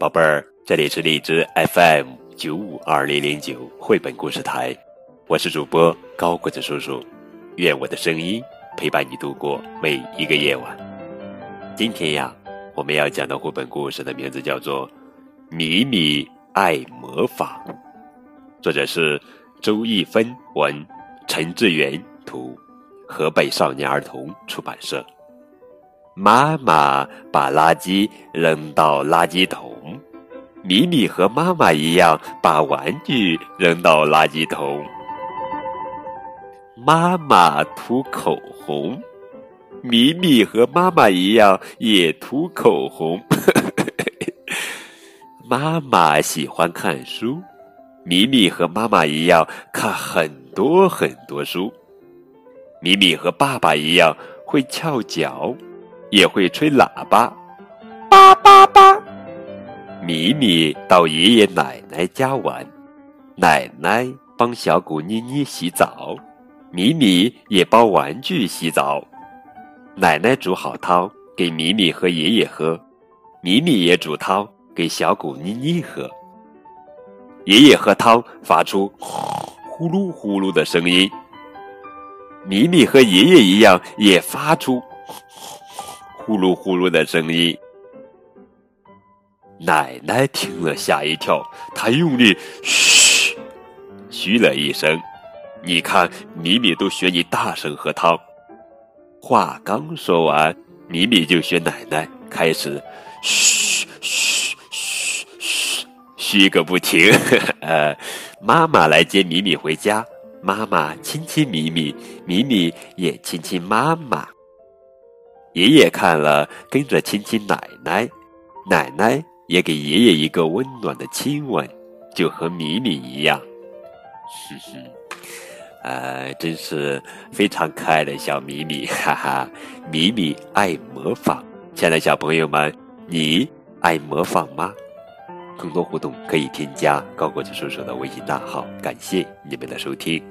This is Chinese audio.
宝贝儿，这里是荔枝 FM 九五二零零九绘本故事台，我是主播高个子叔叔，愿我的声音陪伴你度过每一个夜晚。今天呀，我们要讲的绘本故事的名字叫做《米米爱魔法》，作者是周一芬文，陈志远图，河北少年儿童出版社。妈妈把垃圾扔到垃圾桶，米米和妈妈一样把玩具扔到垃圾桶。妈妈涂口红，米米和妈妈一样也涂口红。妈妈喜欢看书，米米和妈妈一样看很多很多书。米米和爸爸一样会翘脚。也会吹喇叭，叭叭叭。米米到爷爷奶奶家玩，奶奶帮小狗妮妮洗澡，米米也帮玩具洗澡。奶奶煮好汤给米米和爷爷喝，米米也煮汤给小狗妮妮喝。爷爷喝汤发出呼噜呼噜的声音，米米和爷爷一样也发出。呼噜呼噜的声音，奶奶听了吓一跳，她用力嘘嘘了一声。你看，米米都学你大声喝汤。话刚说完，米米就学奶奶开始嘘嘘嘘嘘嘘个不停。呃，妈妈来接米米回家，妈妈亲亲米米，米米也亲亲妈妈。爷爷看了，跟着亲亲奶奶，奶奶也给爷爷一个温暖的亲吻，就和米米一样。哼哼，呃，真是非常可爱的小米米，哈哈！米米爱模仿，亲爱的小朋友们，你爱模仿吗？更多互动可以添加高国际叔叔的微信大号。感谢你们的收听。